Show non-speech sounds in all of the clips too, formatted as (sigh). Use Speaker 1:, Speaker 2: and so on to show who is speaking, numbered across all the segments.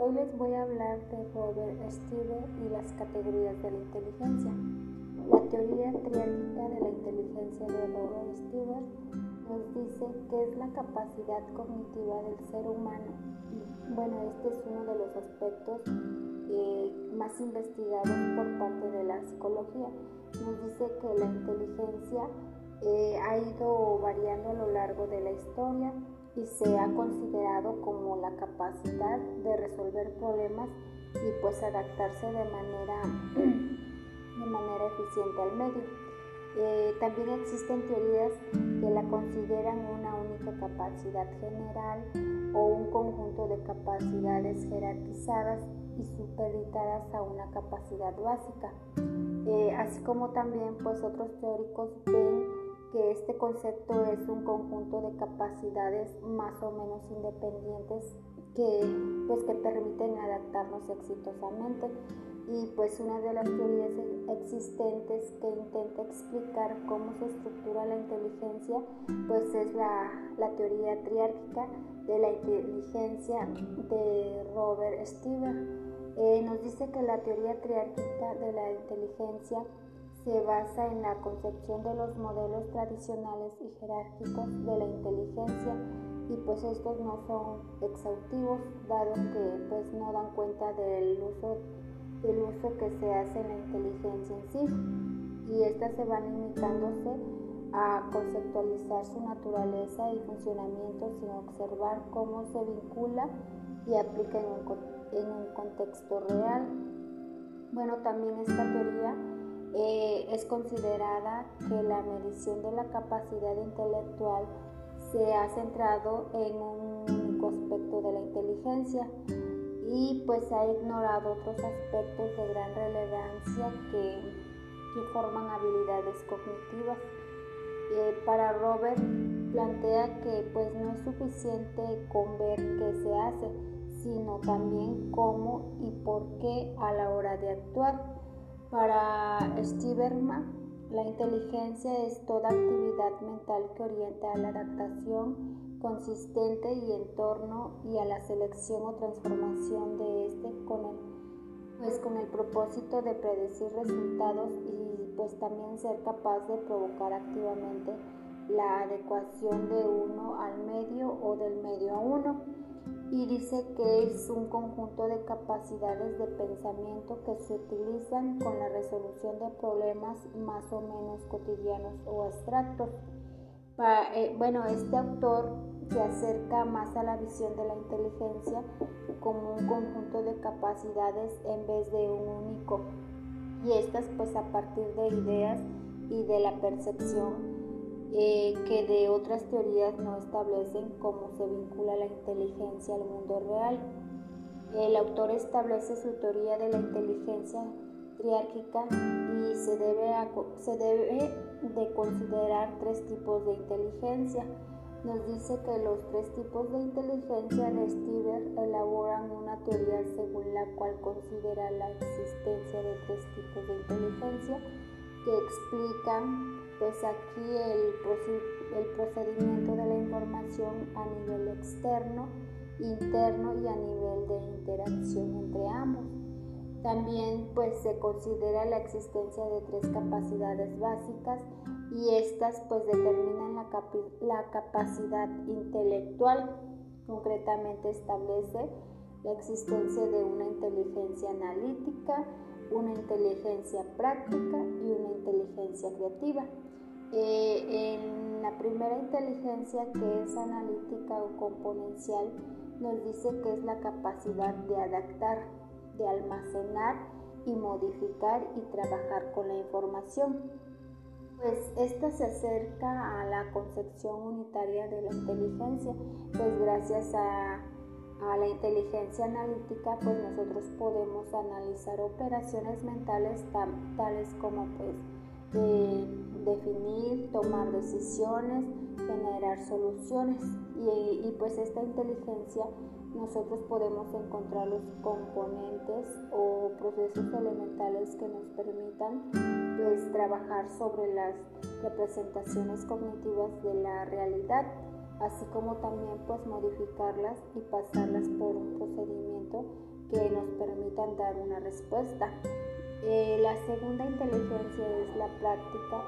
Speaker 1: hoy les voy a hablar de Robert Steve y las categorías de la inteligencia. La teoría triádica de la inteligencia de Robert Steve nos dice que es la capacidad cognitiva del ser humano. Bueno, este es uno de los aspectos eh, más investigados por parte de la psicología. Nos dice que la inteligencia eh, ha ido variando a lo largo de la historia y se ha considerado como la capacidad de resolver problemas y pues adaptarse de manera, (clears throat) de manera eficiente al medio. Eh, también existen teorías que la consideran una única capacidad general o un conjunto de capacidades jerarquizadas y supeditadas a una capacidad básica. Eh, así como también pues otros teóricos ven que este concepto es un conjunto de capacidades más o menos independientes que, pues, que permiten adaptarnos exitosamente. Y pues una de las teorías existentes que intenta explicar cómo se estructura la inteligencia, pues es la, la teoría triárquica de la inteligencia de Robert Stever. Eh, nos dice que la teoría triárquica de la inteligencia se basa en la concepción de los modelos tradicionales y jerárquicos de la inteligencia y pues estos no son exhaustivos dado que pues no dan cuenta del uso del uso que se hace en la inteligencia en sí y estas se van limitándose a conceptualizar su naturaleza y funcionamiento sin observar cómo se vincula y aplica en un, en un contexto real. Bueno, también esta teoría eh, es considerada que la medición de la capacidad intelectual se ha centrado en un único aspecto de la inteligencia y pues ha ignorado otros aspectos de gran relevancia que, forman habilidades cognitivas. Eh, para Robert plantea que pues no es suficiente con ver qué se hace, sino también cómo y por qué a la hora de actuar. Para Stiberman, la inteligencia es toda actividad mental que orienta a la adaptación consistente y en torno y a la selección o transformación de este con el, pues con el propósito de predecir resultados y pues también ser capaz de provocar activamente la adecuación de uno al medio o del medio a uno y dice que es un conjunto de capacidades de pensamiento que se utilizan con la resolución de problemas más o menos cotidianos o abstractos. Eh, bueno, este autor se acerca más a la visión de la inteligencia como un conjunto de capacidades en vez de un único y estas pues a partir de ideas y de la percepción eh, que de otras teorías no establecen cómo se vincula la inteligencia al mundo real. El autor establece su teoría de la inteligencia triárquica y se debe, se debe de considerar tres tipos de inteligencia. Nos dice que los tres tipos de inteligencia de Stiver elaboran una teoría según la cual considera la existencia de tres tipos de inteligencia que explican pues aquí el, el procedimiento de la información a nivel externo, interno y a nivel de interacción entre ambos. También pues se considera la existencia de tres capacidades básicas y estas pues determinan la, la capacidad intelectual. Concretamente establece la existencia de una inteligencia analítica, una inteligencia práctica y una inteligencia creativa. Eh, en la primera inteligencia que es analítica o componencial nos dice que es la capacidad de adaptar, de almacenar y modificar y trabajar con la información. Pues esta se acerca a la concepción unitaria de la inteligencia, pues gracias a, a la inteligencia analítica pues nosotros podemos analizar operaciones mentales tales como pues definir, tomar decisiones, generar soluciones. Y, pues esta inteligencia nosotros podemos encontrar los componentes o procesos elementales que nos permitan pues trabajar sobre las representaciones cognitivas de la realidad así como también pues modificarlas y pasarlas por un procedimiento que nos permitan dar una respuesta. Eh, la segunda inteligencia es la práctica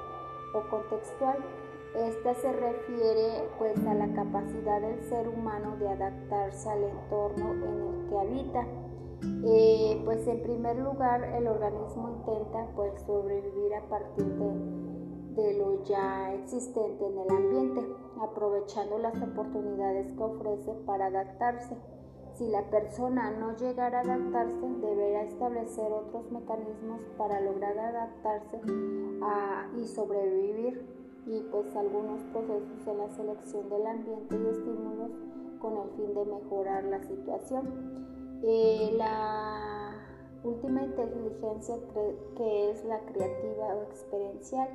Speaker 1: o contextual. Esta se refiere pues a la capacidad del ser humano de adaptarse al entorno en el que habita. Eh, pues en primer lugar el organismo intenta pues sobrevivir a partir de, de lo ya existente en el ambiente, aprovechando las oportunidades que ofrece para adaptarse. Si la persona no llegara a adaptarse, deberá establecer otros mecanismos para lograr adaptarse y sobrevivir y pues algunos procesos en la selección del ambiente y estímulos con el fin de mejorar la situación. Eh, la última inteligencia que es la creativa o experiencial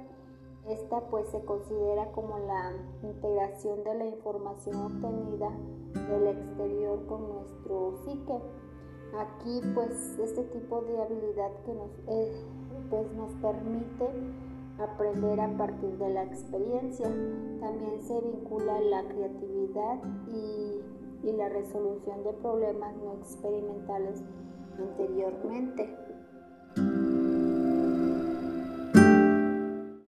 Speaker 1: esta pues se considera como la integración de la información obtenida del exterior con nuestro psique. Aquí pues este tipo de habilidad que nos, eh, pues, nos permite aprender a partir de la experiencia. También se vincula la creatividad y, y la resolución de problemas no experimentales anteriormente.